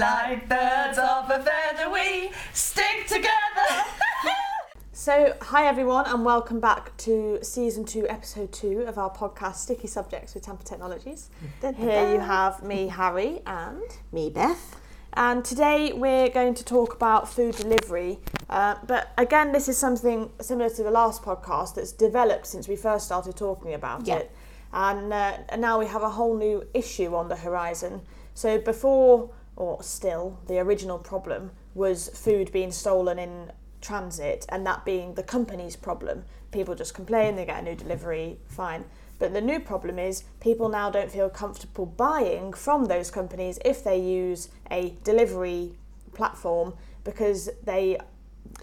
Like birds of a feather, we stick together. So, hi everyone, and welcome back to season two, episode two of our podcast, Sticky Subjects with Tamper Technologies. Here you have me, Harry, and Me, Beth. and today we're going to talk about food delivery. Uh, but again, this is something similar to the last podcast that's developed since we first started talking about Yeah. it, and, uh, and now we have a whole new issue on the horizon. So before, or still, the original problem was food being stolen in transit, and that being the company's problem. People just complain, they get a new delivery, fine. But the new problem is people now don't feel comfortable buying from those companies if they use a delivery platform because they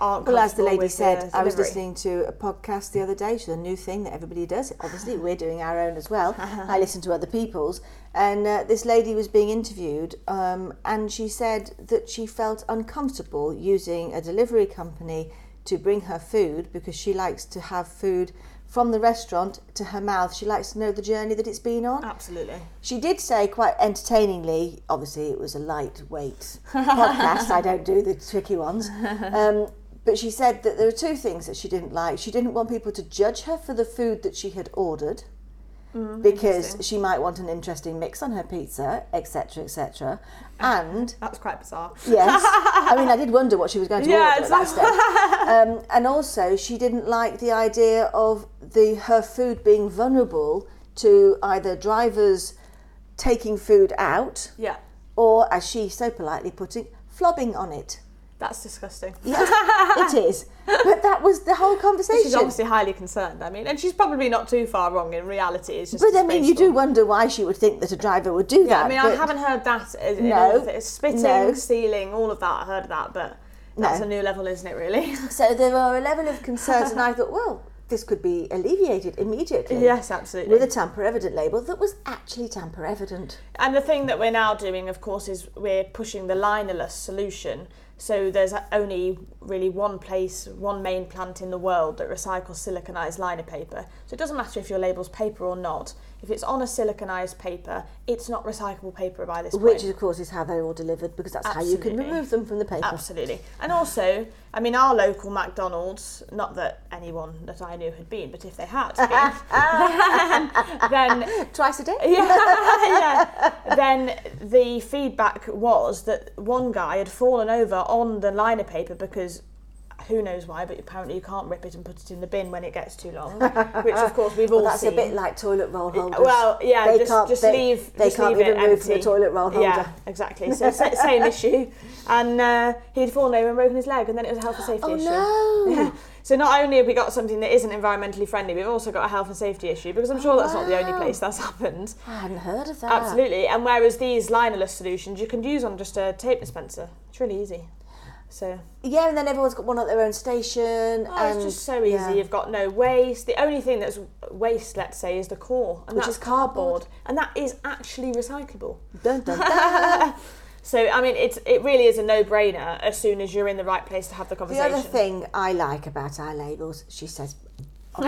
aren't. Well, as the lady said, the I was listening to a podcast the other day, is a new thing that everybody does. Obviously, we're doing our own as well. I listen to other people's. And uh, this lady was being interviewed, um, and she said that she felt uncomfortable using a delivery company to bring her food because she likes to have food from the restaurant to her mouth. She likes to know the journey that it's been on. Absolutely. She did say quite entertainingly, obviously it was a lightweight podcast, I don't do the tricky ones. Um, but she said that there were two things that she didn't like. She didn't want people to judge her for the food that she had ordered because she might want an interesting mix on her pizza, etc., etc. And That's quite bizarre. yes, I mean, I did wonder what she was going to Yeah, order at that stage. Um, and also, she didn't like the idea of the her food being vulnerable to either drivers taking food out Yeah, or, as she so politely put it, flobbing on it. That's disgusting. Yes, it is. But that was the whole conversation. She's obviously highly concerned. I mean, and she's probably not too far wrong in reality. It's just But I mean, you do wonder why she would think that a driver would do Yeah, that. I mean, I haven't heard that. in- No, all of it. Spitting, no. stealing, all of that. I heard that, but that's No. a new level, isn't it? Really? So there are a level of concerns, and I thought, well, this could be alleviated immediately. yes, absolutely. With a tamper evident label that was actually tamper evident. And the thing that we're now doing, of course, is we're pushing the linerless solution. So there's only really one place, one main plant in the world that recycles siliconized liner paper. So it doesn't matter if your label's paper or not. If it's on a siliconized paper, it's not recyclable paper by this Which, point. Which, of course, is how they're all delivered because that's how you can remove them from the paper. Absolutely. And also, I mean, our local McDonald's, not that anyone that I knew had been, but if they had been, then, then Twice a day? yeah, yeah. Then the feedback was that one guy had fallen over on the liner paper because who knows why, but apparently you can't rip it and put it in the bin when it gets too long, which of course we've all Well, that's seen. a bit like toilet roll holders. well, yeah, They just, can't- just they- leave. they just can't leave be it removed from the toilet roll holder. Yeah, exactly. So same issue, and uh, he'd fallen over and broken his leg, and then it was a health and safety Oh, issue. no. Yeah. So not only have we got something that isn't environmentally friendly, we've also got a health and safety issue because I'm sure that's not the only place that's happened. I hadn't heard of that. Absolutely. And whereas these linerless solutions you can use on just a tape dispenser, it's really easy. So Yeah, and then everyone's got one at their own station. oh, and it's just so easy. yeah. You've got no waste. The only thing that's waste, let's say, is the core, and Which is cardboard. and that is actually recyclable. Dun, dun, dun. So I mean, it's it really is a no-brainer as soon as you're in the right place to have the conversation. the other thing I like about our labels, she says,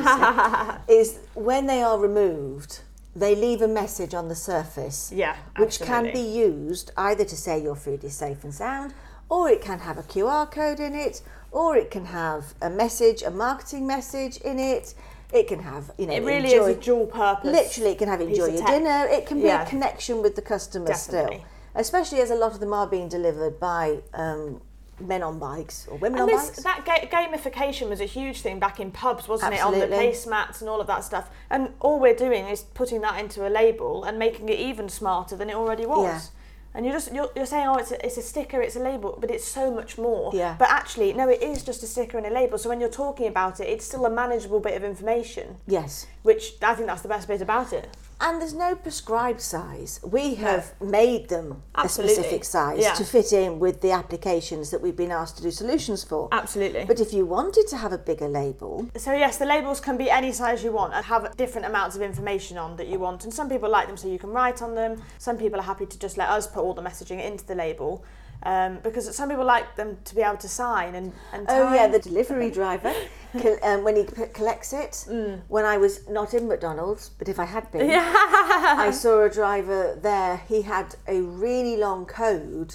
is when they are removed, they leave a message on the surface. yeah, which can be used either to say your food is safe and sound, or it can have a QR code in it, or it can have a message, a marketing message in it. It can have, you know, It really enjoy, is a dual purpose. literally, it can have enjoy your dinner. It can be Yeah. a connection with the customer still, especially as a lot of them are being delivered by um, men on bikes or women And on this, bikes. that ga- gamification was a huge thing back in pubs, wasn't it? On the placemats and all of that stuff. And all we're doing is putting that into a label and making it even smarter than it already was. Yeah. And you're just you're, you're saying, oh, it's a, it's a sticker, it's a label, but it's so much more. Yeah. But actually, no, it is just a sticker and a label. So when you're talking about it, it's still a manageable bit of information, yes. which I think that's the best bit about it. And there's no prescribed size. We have made them Absolutely. a specific size Yeah. to fit in with the applications that we've been asked to do solutions for. Absolutely. But if you wanted to have a bigger label, So yes, the labels can be any size you want and have different amounts of information on that you want. And some people like them so you can write on them. Some people are happy to just let us put all the messaging into the label. Um, because some people like them to be able to sign and, and oh yeah, the delivery driver, um, when he p- collects it, when I was not in McDonald's, but if I had been, I saw a driver there. He had a really long code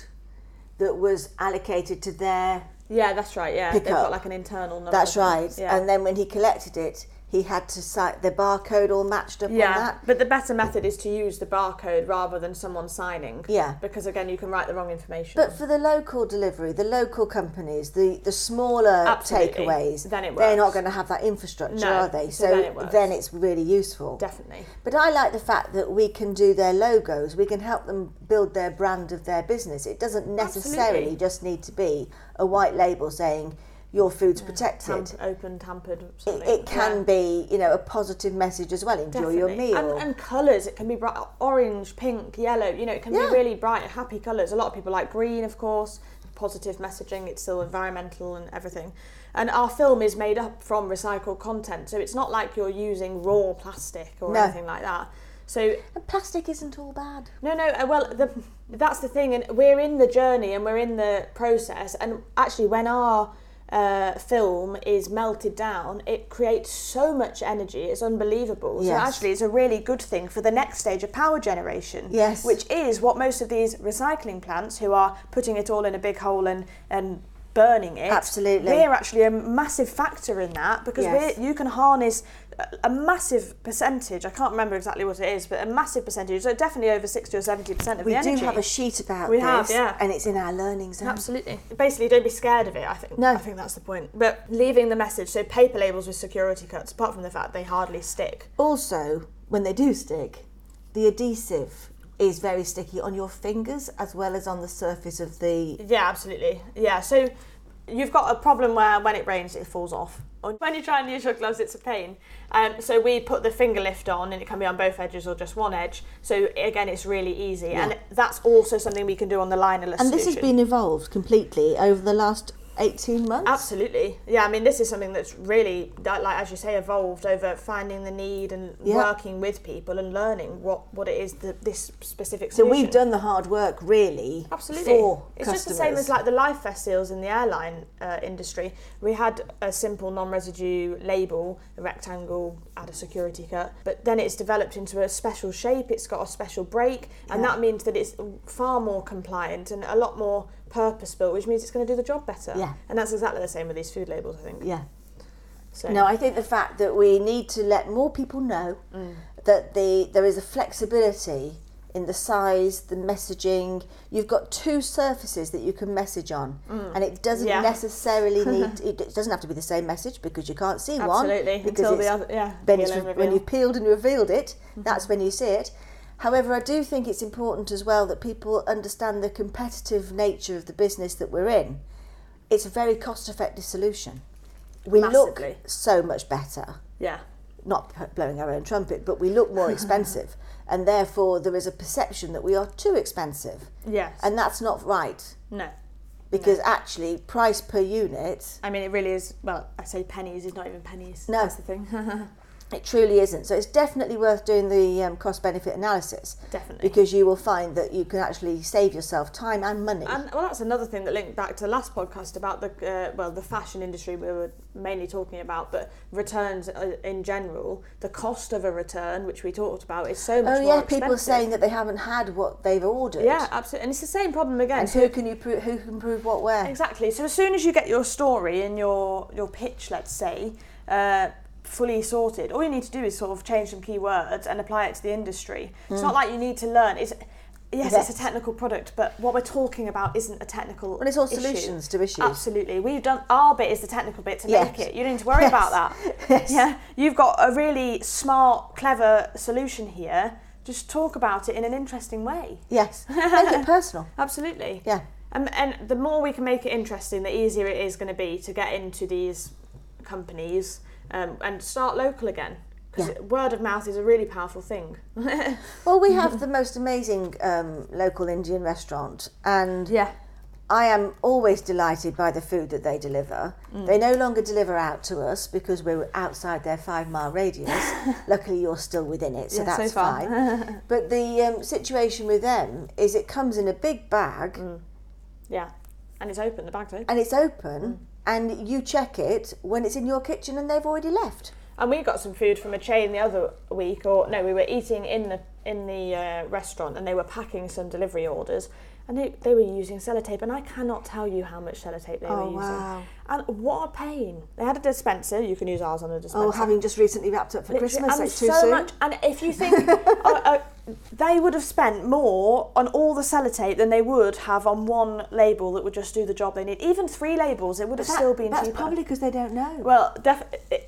that was allocated to their Yeah, that's right. Yeah, they've got like an internal number. That's right. Yeah. And then when he collected it, he had to cite the barcode all matched up on yeah, that. but the better method is to use the barcode rather than someone signing. Yeah. Because again, you can write the wrong information. But for the local delivery, the local companies, the, the smaller Absolutely. takeaways, Then it they're not going to have that infrastructure, No, are they? so So, then it works. then it's really useful. Definitely. But I like the fact that we can do their logos, we can help them build their brand of their business. It doesn't necessarily Absolutely. just need to be a white label saying your food's protected. Tam- open, tampered. It, it can Yeah. be, you know, a positive message as well. Enjoy your meal. And, and colours, it can be bright, orange, pink, yellow. You know, it can Yeah. be really bright, happy colours. A lot of people like green, of course. Positive messaging. It's still environmental and everything. And our film is made up from recycled content, so it's not like you're using raw plastic or No. anything like that. So and plastic isn't all bad. no, no. uh, Well, the, that's the thing, and we're in the journey and we're in the process. And actually, when our uh, film is melted down, it creates so much energy. It's unbelievable. So actually, it's a really good thing for the next stage of power generation. Yes. Which is what most of these recycling plants, who are putting it all in a big hole and and burning it, Absolutely. we're actually a massive factor in that because Yes. you can harness a- massive percentage. I can't remember exactly what it is, but a massive percentage. So definitely over sixty or seventy percent of We the energy. We do have a sheet about We this, have, yeah. and it's in our learning zone. Absolutely. Basically, don't be scared of it. I think. No. I think that's the point. But leaving the message, so paper labels with security cuts, apart from the fact they hardly stick. Also, when they do stick, the adhesive is very sticky on your fingers as well as on the surface of the. Yeah, absolutely. Yeah. So you've got a problem where when it rains, it falls off. Or when you try and use your gloves, it's a pain. Um, so we put the finger lift on, and it can be on both edges or just one edge. So again, it's really easy, and that's also something we can do on the linerless. And this has been evolved completely over the last 18 months. Absolutely. Yeah, I mean, this is something that's really, that, like as you say, evolved over finding the need and Yeah. working with people and learning what, what it is that this specific So we've done the hard work really Absolutely. for it's customers. just the same as like the life vest seals in the airline uh, industry. We had a simple non-residue label, a rectangle, add a security cut, but then it's developed into a special shape. It's got a special break, and Yeah. that means that it's far more compliant and a lot more purpose-built, which means it's going to do the job better. Yeah. And that's exactly the same with these food labels, I think. yeah. So No, I think the fact that we need to let more people know Mm. that the there is a flexibility in the size, the messaging. You've got two surfaces that you can message on, and it doesn't Mm. Yeah. necessarily need. It, it doesn't have to be the same message because you can't see one. Absolutely. because Until the other, yeah. then it's when you've peeled and revealed it, that's when you see it. However, I do think it's important as well that people understand the competitive nature of the business that we're in. It's a very cost effective solution. We look so much better, yeah. not blowing our own trumpet, but we look more expensive. and therefore, there is a perception that we are too expensive. Yes. And that's not right no. because actually, price per unit, I mean, it really is. Well, I say pennies. It's not even pennies. No. That's the thing. it truly isn't. So, it's definitely worth doing the um, cost benefit analysis. Definitely. because you will find that you can actually save yourself time and money. And well, that's another thing that linked back to the last podcast about the uh, well, the fashion industry we were mainly talking about, but returns uh, in general. The cost of a return, which we talked about, is so much oh yeah, people saying that they haven't had what they've ordered. Yeah, absolutely, and it's the same problem again. And So- who can you prove? Who can prove what where? Exactly. So as soon as you get your story and your your pitch, let's say, uh, fully sorted, all you need to do is sort of change some keywords and apply it to the industry. It's not hmm. like you need to learn. It's yes, Yes. it's a technical product, but what we're talking about isn't a technical. And it's all issue. solutions to issues. Absolutely. We've done our bit is the technical bit to Yes. make it. You don't need to worry Yes. about that. Yes. Yeah. You've got a really smart, clever solution here. Just talk about it in an interesting way. Yes, make it personal. Absolutely. Yeah. And, and the more we can make it interesting, the easier it is going to be to get into these companies um, and start local again. Because Yeah. word of mouth is a really powerful thing. Well, we have the most amazing um, local Indian restaurant, and Yeah. I am always delighted by the food that they deliver. Mm. They no longer deliver out to us because we're outside their five mile radius. Luckily, you're still within it, so Yeah, that's far. fine. but the um, situation with them is it comes in a big bag Mm. Yeah. And it's open, the bag's open. and it's open, Mm. And you check it when it's in your kitchen and they've already left. And we got some food from a chain the other week, or no, we were eating in the in the uh, restaurant, and they were packing some delivery orders, and they, they were using sellotape, and I cannot tell you how much sellotape they Oh, were using. wow. And what a pain! They had a dispenser. You can use ours on a dispenser. Oh, having just recently wrapped up for Literally, Christmas, and it's too so soon. much. And if you think oh, uh, they would have spent more on all the sellotape than they would have on one label that would just do the job they need. Even three labels, it would have That- still been that's cheaper. probably because they don't know, well, def-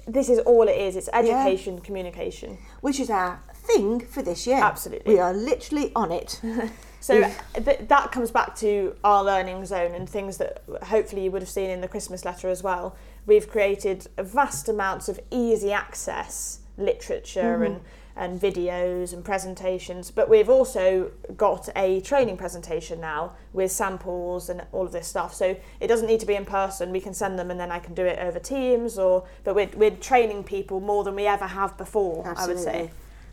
this is all it is. It's education, communication. which is our thing for this year. Absolutely. We are literally on it. So uh, th- that comes back to our learning zone and things that hopefully you would have seen in the Christmas letter as well. We've created vast amounts of easy access literature mm-hmm. and and videos and presentations, but we've also got a training presentation now with samples and all of this stuff. So it doesn't need to be in person. We can send them and then I can do it over Teams or but we're we're training people more than we ever have before, I would say.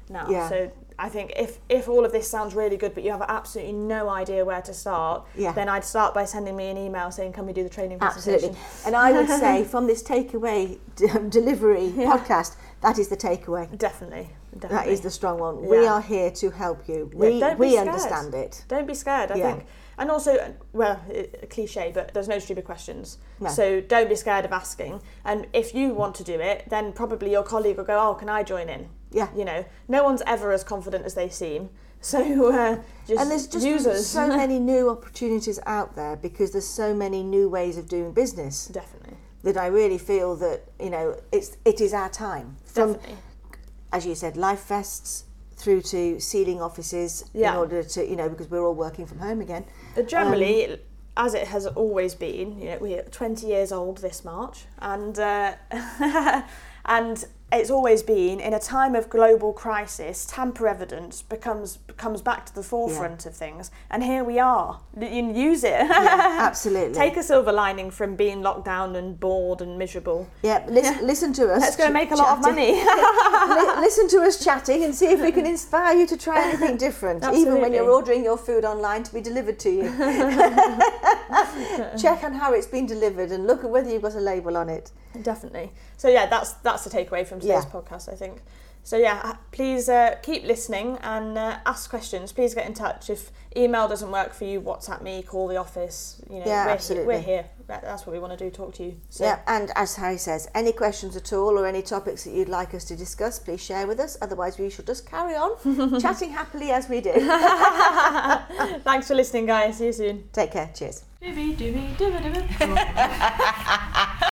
Now. Yeah. So I think if if all of this sounds really good, but you have absolutely no idea where to start, Yeah. then I'd start by sending me an email saying, "Can we do the training presentation?" Absolutely. And I would say from this takeaway d- delivery podcast, that is the takeaway. Definitely, That definitely. is the strong one. We are here to help you. Yeah, We, don't we scared. understand it. Don't be scared. I Yeah. think, and also, well, a cliche, but there's no stupid questions. No. So don't be scared of asking. And if you want to do it, then probably your colleague will go, "Oh, can I join in?" Yeah. You know, no one's ever as confident as they seem. So uh, just And there's just use us. so many new opportunities out there because there's so many new ways of doing business definitely, that I really feel that you know it's it is our time. From definitely. As you said, life vests through to sealing offices Yeah. in order to you know because we're all working from home again. But generally, as it has always been, you know, we're 20 years old this March, and uh, and it's always been in a time of global crisis, tamper evidence becomes comes back to the forefront of things, and here we are. You use it. Absolutely. Take a silver lining from being locked down and bored and miserable. Yeah, listen, listen to us. Let's go ch- make a lot of chatting. money. Li- listen to us chatting and see if we can inspire you to try anything different, even when you're ordering your food online to be delivered to you. Check on how it's been delivered and look at whether you've got a label on it. Definitely. So yeah, that's that's the takeaway from today's Yeah. podcast, I think. So yeah, uh, please uh, keep listening and uh, ask questions. Please get in touch. If email doesn't work for you, WhatsApp me, call the office. You know, Yeah, we're, absolutely. Here, we're here. That's what we want to do. Talk to you. So Yeah, and as Harry says, any questions at all or any topics that you'd like us to discuss, please share with us. Otherwise, we shall just carry on chatting happily as we do. thanks for listening, guys. See you soon. Take care. Cheers.